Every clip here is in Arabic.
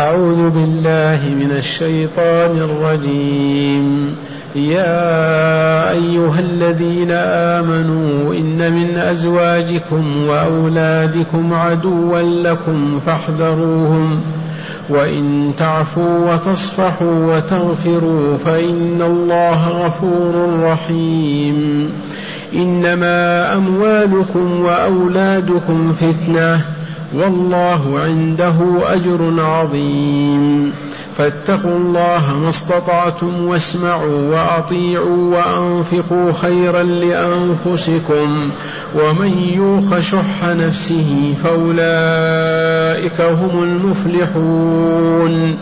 أعوذ بالله من الشيطان الرجيم. يا أيها الذين آمنوا إن من أزواجكم وأولادكم عدوا لكم فاحذروهم. وإن تعفوا وتصفحوا وتغفروا فإن الله غفور رحيم. إنما أموالكم وأولادكم فتنة. والله عنده أجر عظيم. فاتقوا الله ما استطعتم واسمعوا وأطيعوا وأنفقوا خيرا لأنفسكم ومن يوق شح نفسه فأولئك هم المفلحون.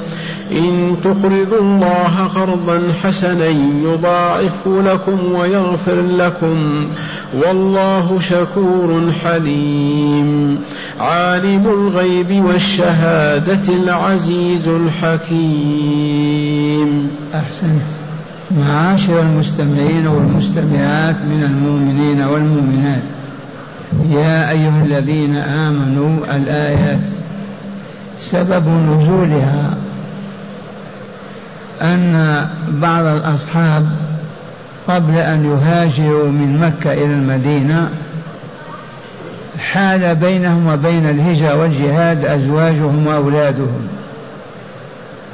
إن تقرضوا الله قرضا حسنا يضاعف لكم ويغفر لكم والله شكور حليم. عالم الغيب والشهادة العزيز الحكيم. أحسنت معاشر المستمعين والمستمعات من المؤمنين والمؤمنات. يا أيها الذين آمنوا الآيات سبب نزولها أن بعض الأصحاب قبل أن يهاجروا من مكة إلى المدينة حال بينهم وبين الهجرة والجهاد أزواجهم وأولادهم.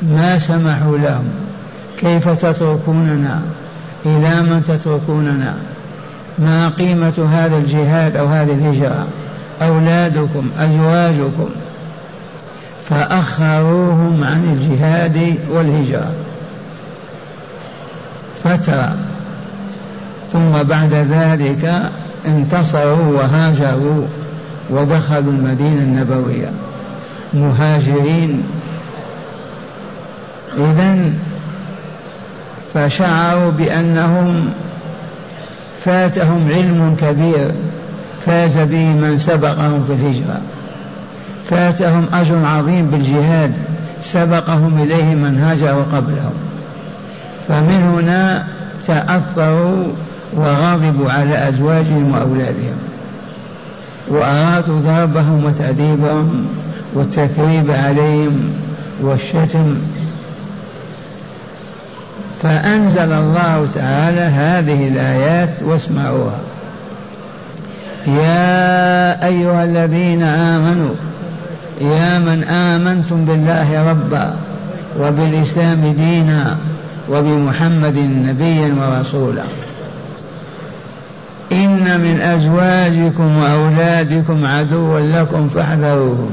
ما سمحوا لهم؟ كيف تتركوننا؟ إلى من تتركوننا؟ ما قيمة هذا الجهاد أو هذه الهجرة؟ أولادكم أزواجكم. فأخروهم عن الجهاد والهجرة. فترة ثم بعد ذلك انتصروا وهاجروا ودخلوا المدينة النبوية. مهاجرين. إذا فشعروا بأنهم فاتهم علم كبير. فاز به من سبقهم في الهجرة. فاتهم أجر عظيم بالجهاد. سبقهم إليه من هاجر قبلهم. فمن هنا تأثروا وغضبوا على أزواجهم وأولادهم. وأرادوا ضربهم وتأديبهم والتثريب عليهم والشتم. فأنزل الله تعالى هذه الآيات واسمعوها. يا أيها الذين آمنوا يا من آمنتم بالله ربا وبالإسلام دينا وبمحمد نبيا ورسولا. إن من أزواجكم وأولادكم عدوا لكم فاحذروهم.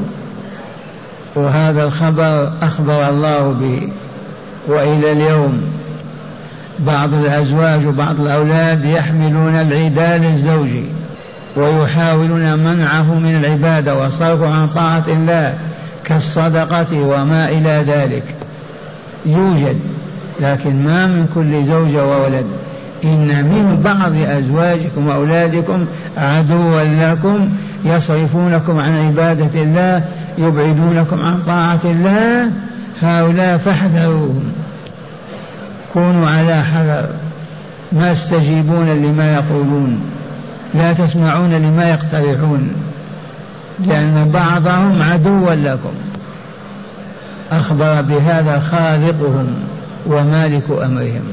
وهذا الخبر أخبر الله به. وإلى اليوم بعض الأزواج وبعض الأولاد يحملون العدال الزوجي ويحاولون منعه من العبادة وصرفه عن طاعة الله كالصدقة وما إلى ذلك. يوجد لكن ما من كل زوجة وولد. إن من بعض أزواجكم وأولادكم عدوا لكم يصرفونكم عن عبادة الله يبعدونكم عن طاعة الله. هؤلاء فاحذروهم كونوا على حذر. ما تستجيبون لما يقولون. لا تسمعون لما يقترحون. لأن بعضهم عدوا لكم. أخبر بهذا خالقهم. ومالك أمرهم.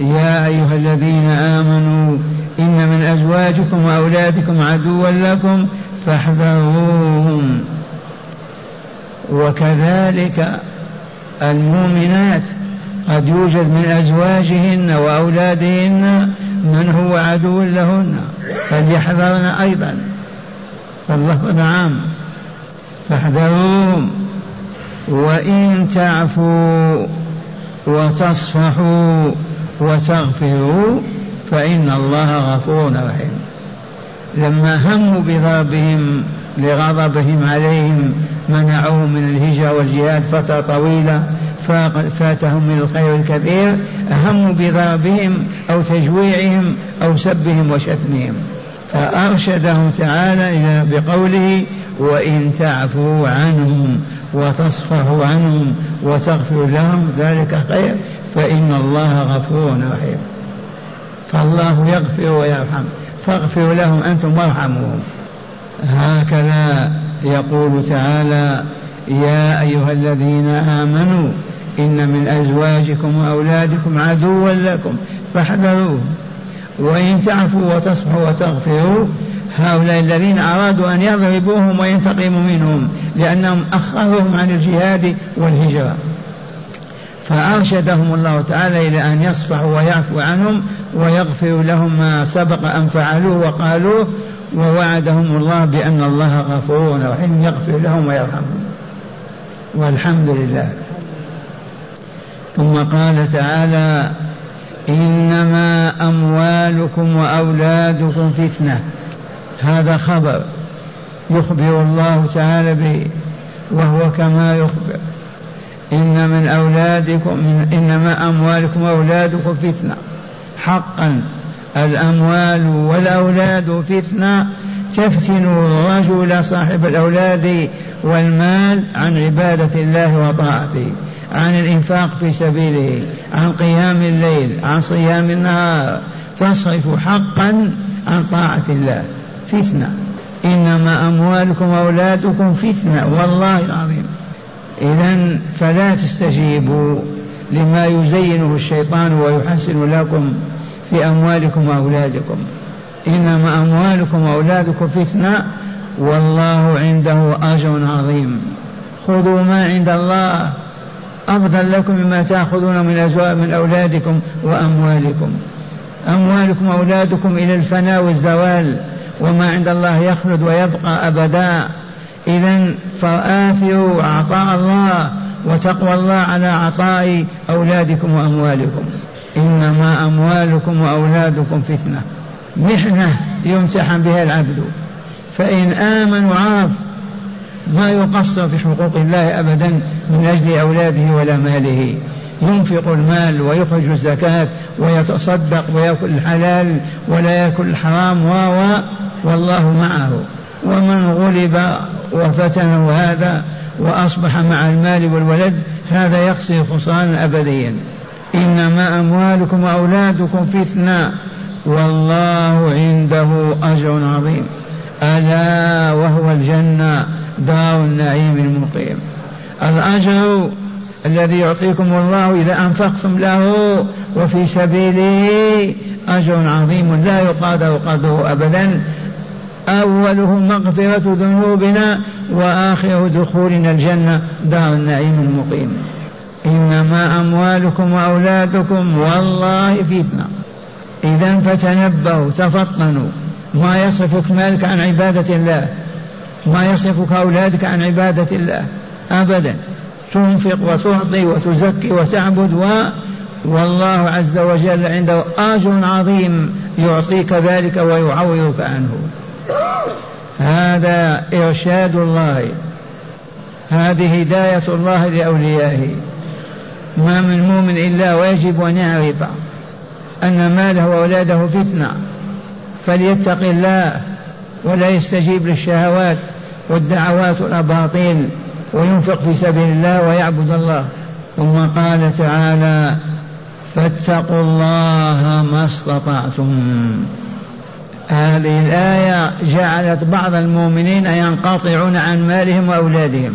يا أيها الذين آمنوا إن من أزواجكم وأولادكم عدوا لكم فاحذروهم. وكذلك المؤمنات قد يوجد من أزواجهن وأولادهن من هو عدو لهن فليحذرن أيضا. فالله عام فاحذروهم. وإن تعفوا وتصفحوا وتغفروا فإن الله غفور رحيم. لما هموا بضربهم لغضبهم عليهم منعوهم من الهجرة والجهاد فترة طويلة فاتهم من الخير الكثير هموا بضربهم أو تجويعهم أو سبهم وشتمهم. فأرشدهم تعالى بقوله وإن تعفوا عنهم وتصفحوا عنهم وتغفر لهم ذلك خير فإن الله غفور رحيم. فالله يغفر ويرحم فاغفروا لهم أنتم وارحموهم. هكذا يقول تعالى يا أيها الذين آمنوا إن من أزواجكم وأولادكم عدوا لكم فاحذروه وإن تعفوا وتصفحوا وتغفروا هؤلاء الذين أرادوا أن يضربوهم وينتقموا منهم لأنهم أخرهم عن الجهاد والهجرة. فأرشدهم الله تعالى إلى أن يصفحوا ويعفوا عنهم ويغفر لهم ما سبق أن فعلوه وقالوه ووعدهم الله بأن الله غفور رحيم. يغفر لهم ويرحمهم. والحمد لله. ثم قال تعالى إنما أموالكم وأولادكم فتنة. هذا خبر. يخبر الله تعالى به وهو كما يخبر. إن من أولادكم من إنما أموالكم وأولادكم فتنة. حقا الأموال والأولاد فتنة. تفتن الرجل صاحب الأولاد والمال عن عبادة الله وطاعته عن الإنفاق في سبيله عن قيام الليل عن صيام النهار. تصرف حقا عن طاعة الله. فتنة. إنما أموالكم وأولادكم فتنة والله العظيم. إذا فلا تستجيبوا لما يزينه الشيطان ويحسن لكم في أموالكم وأولادكم. إنما أموالكم وأولادكم فتنة والله عنده أجر عظيم. خذوا ما عند الله أفضل لكم مما تأخذون من أزواج من أولادكم وأموالكم. أموالكم وأولادكم إلى الفناء والزوال. وما عند الله يخلد ويبقى أبدا. إذا فآثروا عطاء الله وتقوى الله على عطاء أولادكم وأموالكم. إنما أموالكم وأولادكم فتنة. محنة يمتحن بها العبد. فإن آمن وعاف ما يقصر في حقوق الله أبدا من أجل أولاده ولا ماله. ينفق المال ويخرج الزكاة ويتصدق ويأكل الحلال ولا يأكل الحرام و والله معه. ومن غلب وفتنه هذا وأصبح مع المال والولد هذا يخسر خسرانا أبديا. إنما أموالكم وأولادكم فتنة. والله عنده أجر عظيم. ألا وهو الجنة دار النعيم المقيم. الأجر الذي يعطيكم الله إذا أنفقتم له وفي سبيله أجر عظيم لا يقادر قدره أبدا. أوله مغفرة ذنوبنا وآخر دخولنا الجنة دار النعيم المقيم. إنما أموالكم وأولادكم والله فتنة. إذا فتنبهوا تفطنوا. ما يصرفك مالك عن عبادة الله؟ ما يصرفك أولادك عن عبادة الله؟ أبدا. تنفق وتعطي وتزكي وتعبد و والله عز وجل عنده أجر عظيم يعطيك ذلك ويعوضك عنه. هذا إرشاد الله. هذه هداية الله لأوليائه. ما من مؤمن إلا ويجب أن يعرف أن ماله وأولاده فتنة. فليتق الله ولا يستجيب للشهوات والدعوات والأباطيل وينفق في سبيل الله ويعبد الله. ثم قال تعالى فاتقوا الله ما استطعتم. هذه الآية جعلت بعض المؤمنين ينقطعون عن مالهم وأولادهم.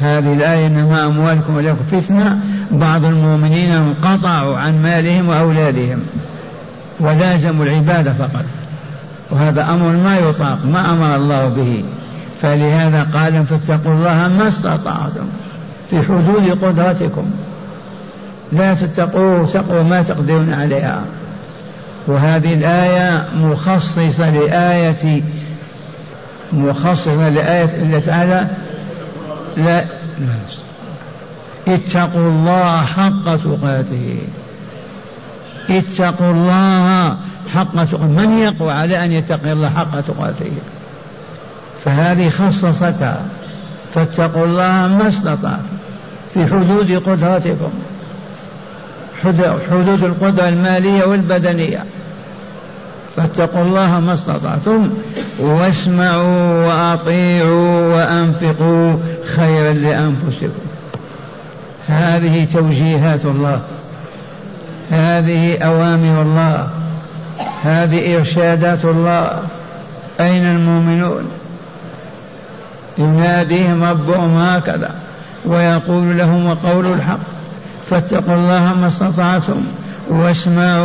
هذه الآية إنما أموالكم ولكم فتنة. بعض المؤمنين انقطعوا عن مالهم وأولادهم. ولازموا العبادة فقط. وهذا أمر ما يطاق ما أمر الله به. فلهذا قال فاتقوا الله ما استطعتم في حدود قدرتكم. لا تتقوا تقوا ما تقدرون عليها. وهذه الآية مخصصة لآية مخصصة لآية الله تعالى لا اتقوا الله حق تقاته. اتقوا الله حق تقاته. من يقوى على أن يتقي الله حق تقاته؟ فهذه خصصتها فاتقوا الله ما استطعتم. في حدود قدرتكم. حدود القدرة المالية والبدنية. فاتقوا الله ما استطعتم. واسمعوا وأطيعوا وأنفقوا خيرا لأنفسكم. هذه توجيهات الله. هذه أوامر الله. هذه إرشادات الله. أين المؤمنون؟ يناديهم ربهم هكذا ويقول لهم قول الحق. فاتقوا الله ما استطعتم واسمعوا.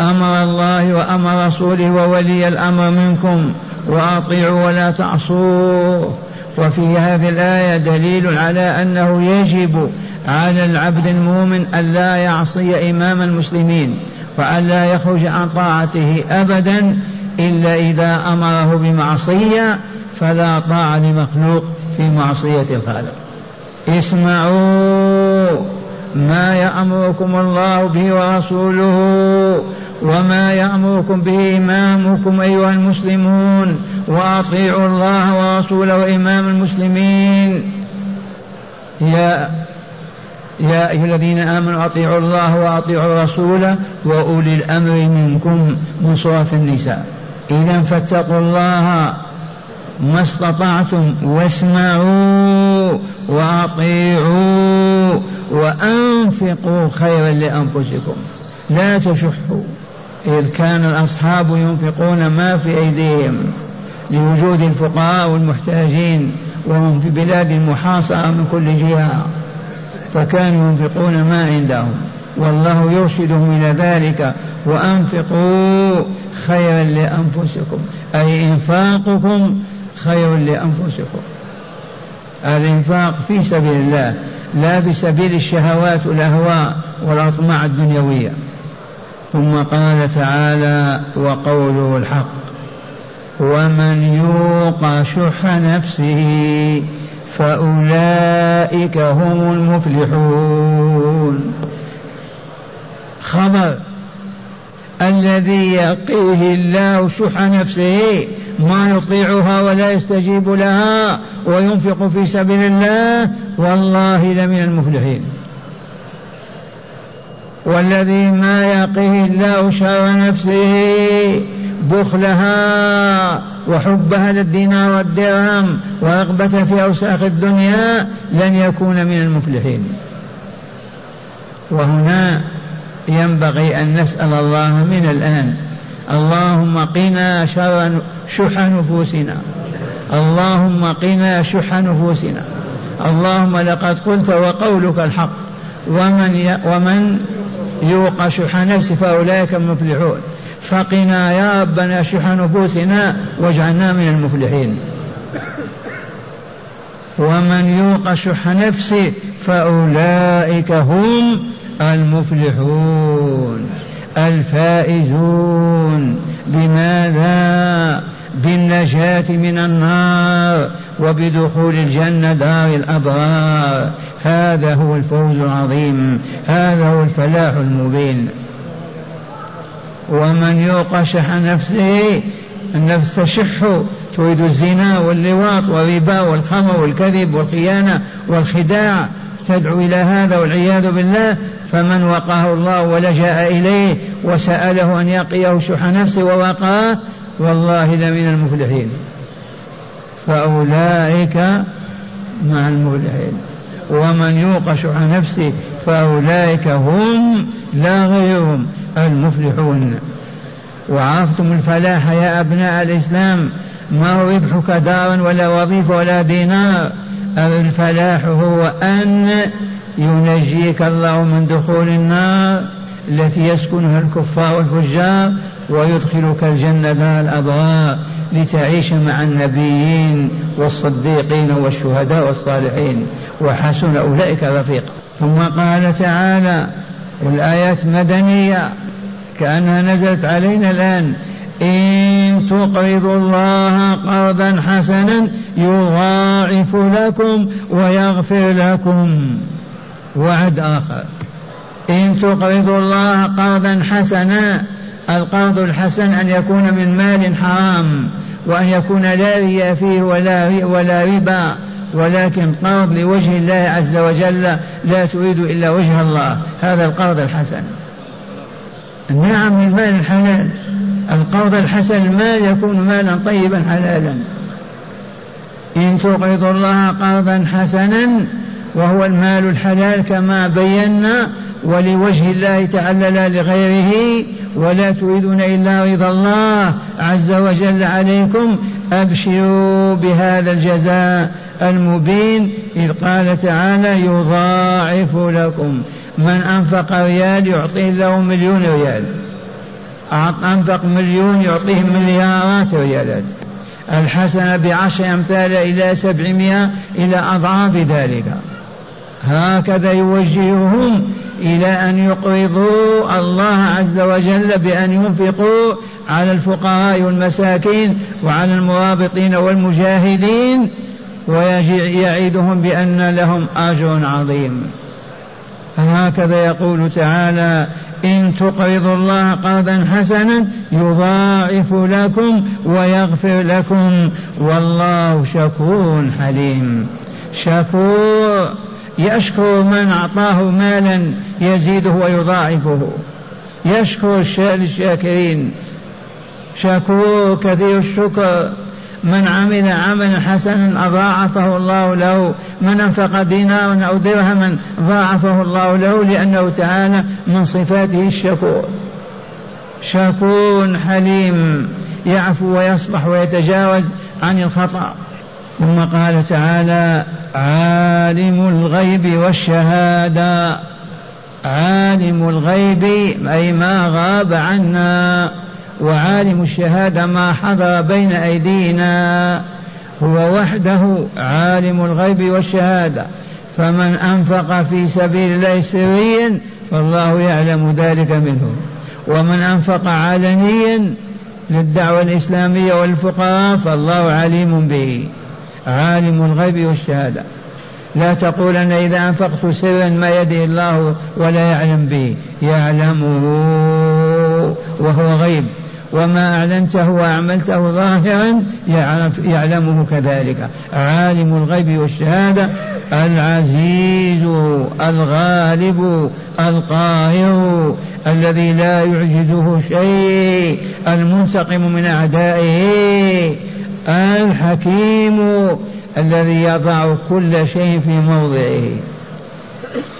أمر الله وأمر رسوله وولي الأمر منكم وأطيعوا ولا تعصوه. وفي هذه الآية دليل على أنه يجب على العبد المؤمن الا يعصي إمام المسلمين وألا يخرج عن طاعته أبدا إلا إذا أمره بمعصية فلا طاعة لمخلوق في معصية الخالق. اسمعوا ما يأمركم الله به ورسوله وما يأمركم به إمامكم أيها المسلمون وأطيعوا الله ورسوله وإمام المسلمين. يا يا أيها الذين آمنوا أطيعوا الله وأطيعوا الرسول وأولي الأمر منكم من سورة النساء. إذا فاتقوا الله ما استطعتم واسمعوا وأطيعوا وأنفقوا خيرا لأنفسكم. لا تشحوا. إذ كان الأصحاب ينفقون ما في أيديهم لوجود الفقراء والمحتاجين وهم في بلاد المحاصرة من كل جهة فكانوا ينفقون ما عندهم. والله يرشدهم إلى ذلك. وأنفقوا خيرا لأنفسكم أي إنفاقكم خير لأنفسكم. الإنفاق في سبيل الله لا في سبيل الشهوات والأهواء والأطماع الدنيوية. ثم قال تعالى وقوله الحق ومن يوق شح نفسه فأولئك هم المفلحون. خبر الذي يقيه الله شح نفسه ما يطيعها ولا يستجيب لها وينفق في سبيل الله والله لمن المفلحين. والذي ما يقيه الله شر نفسه بخلها وحبها للدينار والدرهم ورغبة في أوساخ الدنيا لن يكون من المفلحين. وهنا ينبغي أن نسأل الله من الآن. اللهم قنا شر شح نفوسنا. اللهم قنا شح نفوسنا. اللهم لقد قلت وقولك الحق. ومن ومن يوق شح نفسه فأولئك المفلحون. فقنا يا ربنا شح نفوسنا واجعلنا من المفلحين. ومن يوق شح نفسه فأولئك هم المفلحون الفائزون. بماذا؟ بالنجاة من النار وبدخول الجنة دار الأبرار. هذا هو الفوز العظيم هذا هو الفلاح المبين. ومن يوق شح نفسه النفس تشح تريد الزنا واللواط والربا والخمر والكذب والخيانة والخداع. تدعو إلى هذا والعياذ بالله فمن وقاه الله ولجأ إليه وسأله أن يقيه شح نفسه ووقاه والله لمن المفلحين. فأولئك مع المفلحين. ومن يوق شح نفسه فأولئك هم لا غيرهم المفلحون. وعرفتم الفلاح يا أبناء الإسلام ما هو ربحك دارا ولا وظيفة ولا دينار؟ الفلاح هو أن ينجيك الله من دخول النار التي يسكنها الكفار والفجار ويدخلك الجنة الأبرار لتعيش مع النبيين والصديقين والشهداء والصالحين. وحسن أولئك رفيقا ثم قال تعالى والآيات مدنية كأنها نزلت علينا الآن. إن تقرضوا الله قرضا حسنا يضاعف لكم ويغفر لكم. وعد آخر. إن تقرضوا الله قرضا حسنا القرض الحسن أن يكون من مال حرام وأن يكون لا رياء فيه ولا ولا ربا ولكن قرض لوجه الله عز وجل لا تريد إلا وجه الله. هذا القرض الحسن. نعم المال الحلال القرض الحسن المال يكون مالا طيبا حلالا. إن تقرض الله قرضا حسنا وهو المال الحلال كما بينا ولوجه الله تعالى لا لغيره ولا تريدون إلا رضا الله عز وجل عليكم أبشروا بهذا الجزاء المبين إذ قال تعالى يضاعف لكم من أنفق ريال يعطيه الله مليون ريال. أنفق مليون يعطيه مليارات ريالات. الحسنة بعشر أمثال إلى سبعمائة إلى أضعاف ذلك. هكذا يوجههم إلى أن يقرضوا الله عز وجل بأن ينفقوا على الفقراء والمساكين وعلى المرابطين والمجاهدين ويعيدهم بأن لهم أجر عظيم. هكذا يقول تعالى إن تقرضوا الله قرضا حسنا يضاعف لكم ويغفر لكم. والله شكور حليم. شكور. يشكر من أعطاه مالا يزيده ويضاعفه. يشكر الشاكرين. شكور كثير الشكر. من عمل عملا حسنا أضاعفه الله له. من أنفق دينارا أو درهما ضاعفه الله له لأنه تعالى من صفاته الشكور. شكور حليم يعفو ويصفح ويتجاوز عن الخطأ. ثم قال تعالى عالم الغيب والشهادة. عالم الغيب أي ما غاب عنا. وعالم الشهادة ما حضر بين أيدينا. هو وحده عالم الغيب والشهادة. فمن أنفق في سبيل الله سريا فالله يعلم ذلك منه. ومن أنفق علنيا للدعوة الإسلامية والفقراء فالله عليم به. عالم الغيب والشهادة. لا تقول أنا إذا أنفقت سرا ما يدري الله ولا يعلم به. يعلمه وهو غيب. وما أعلنته وأعملته ظاهرا يعلمه كذلك. عالم الغيب والشهادة العزيز الغالب القاهر الذي لا يعجزه شيء المنتقم من أعدائه. الحكيم الذي يضع كل شيء في موضعه.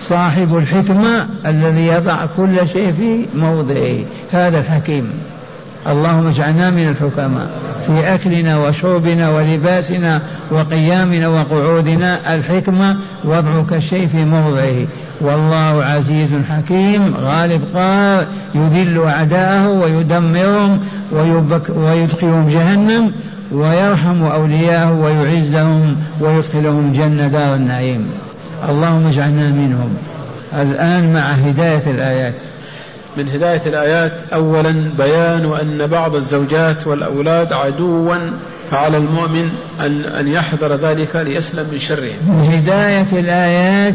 صاحب الحكمة الذي يضع كل شيء في موضعه. هذا الحكيم. اللهم اجعلنا من الحكماء. في أكلنا وشربنا ولباسنا وقيامنا وقعودنا الحكمة. وضع الشيء في موضعه. والله عزيز حكيم. غالب قار يذل أعداءه ويدمرهم ويدخلهم جهنم. ويرحم أولياءه ويعزهم ويدخلهم الجنة دار النعيم. اللهم اجعلنا منهم. الآن مع هداية الآيات. من هداية الآيات أولا بيان أن بعض الزوجات والأولاد عدوا فعلى المؤمن أن أن يحذر ذلك ليسلم من شرهم. من هداية الآيات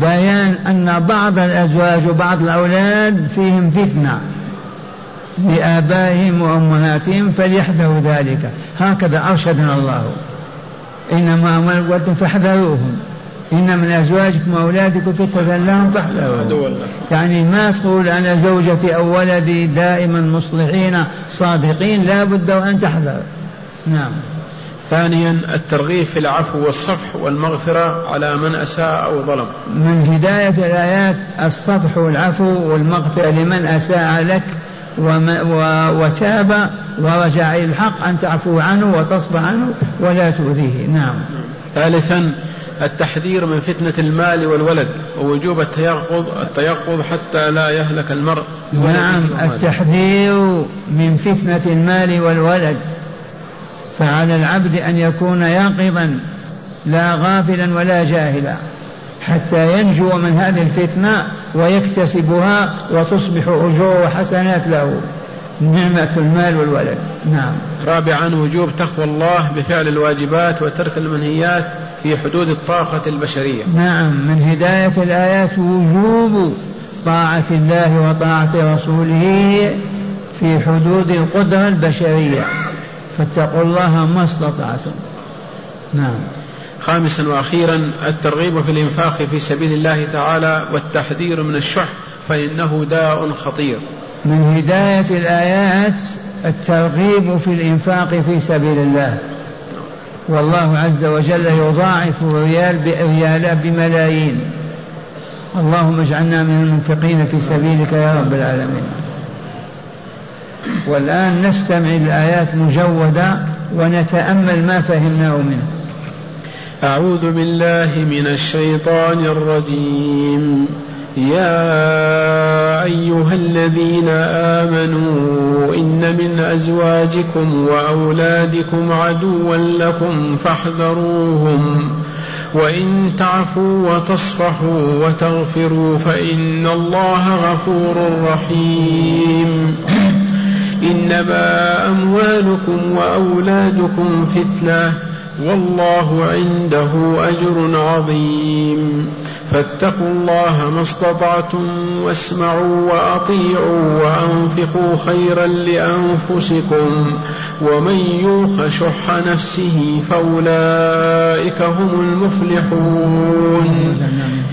بيان أن بعض الأزواج وبعض الأولاد فيهم فتنة. لآبائهم وأمهاتهم فليحذروا ذلك. هكذا أرشدنا الله. إنما أموالكم فاحذروهم. إن من أزواجكم وأولادكم فتنة لهم فاحذروهم. يعني ما تقول أنا زوجتي أو ولدي دائما مصلحين صادقين لا بد وأن تحذر. نعم. ثانيا الترغيب في العفو والصفح والمغفرة على من أساء أو ظلم. من هداية الآيات الصفح والعفو والمغفرة لمن أساء لك. وتاب ورجع إلى الحق أن تعفو عنه وتصفح عنه ولا تؤذيه. نعم. ثالثا التحذير من فتنة المال والولد ووجوب التيقظ التيقظ حتى لا يهلك المرء. نعم التحذير من فتنة المال والولد. فعلى العبد أن يكون يقظا لا غافلا ولا جاهلا. حتى ينجو من هذه الفتنة ويكتسبها وتصبح أجور وحسنات له. نعمة المال والولد. نعم. رابعا وجوب تقوى الله بفعل الواجبات وترك المنهيات في حدود الطاقة البشرية. نعم. من هداية الآيات وجوب طاعة الله وطاعة رسوله في حدود القدرة البشرية. فاتقوا الله ما استطعتم. نعم. خامسا وأخيرا الترغيب في الإنفاق في سبيل الله تعالى والتحذير من الشح فإنه داء خطير. من هداية الآيات الترغيب في الإنفاق في سبيل الله. والله عز وجل يضاعف الريال بريال بملايين. اللهم اجعلنا من المنفقين في سبيلك يا رب العالمين. والآن نستمع الآيات مجودة ونتأمل ما فهمناه منه أعوذ بالله من الشيطان الرجيم. يا أيها الذين آمنوا إن من أزواجكم وأولادكم عدوا لكم فاحذروهم. وإن تعفوا وتصفحوا وتغفروا فإن الله غفور رحيم. إنما أموالكم وأولادكم فتنة. والله عنده أجر عظيم. فاتقوا الله ما استطعتم واسمعوا وأطيعوا وأنفقوا خيرا لأنفسكم ومن يوق شح نفسه فأولئك هم المفلحون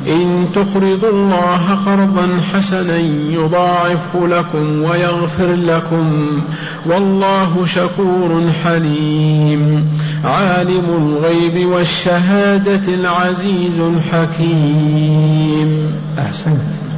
إن تقرضوا الله قرضا حسنا يضاعفه لكم ويغفر لكم والله شكور حليم عالم الغيب والشهادة العزيز الحكيم أحسنت.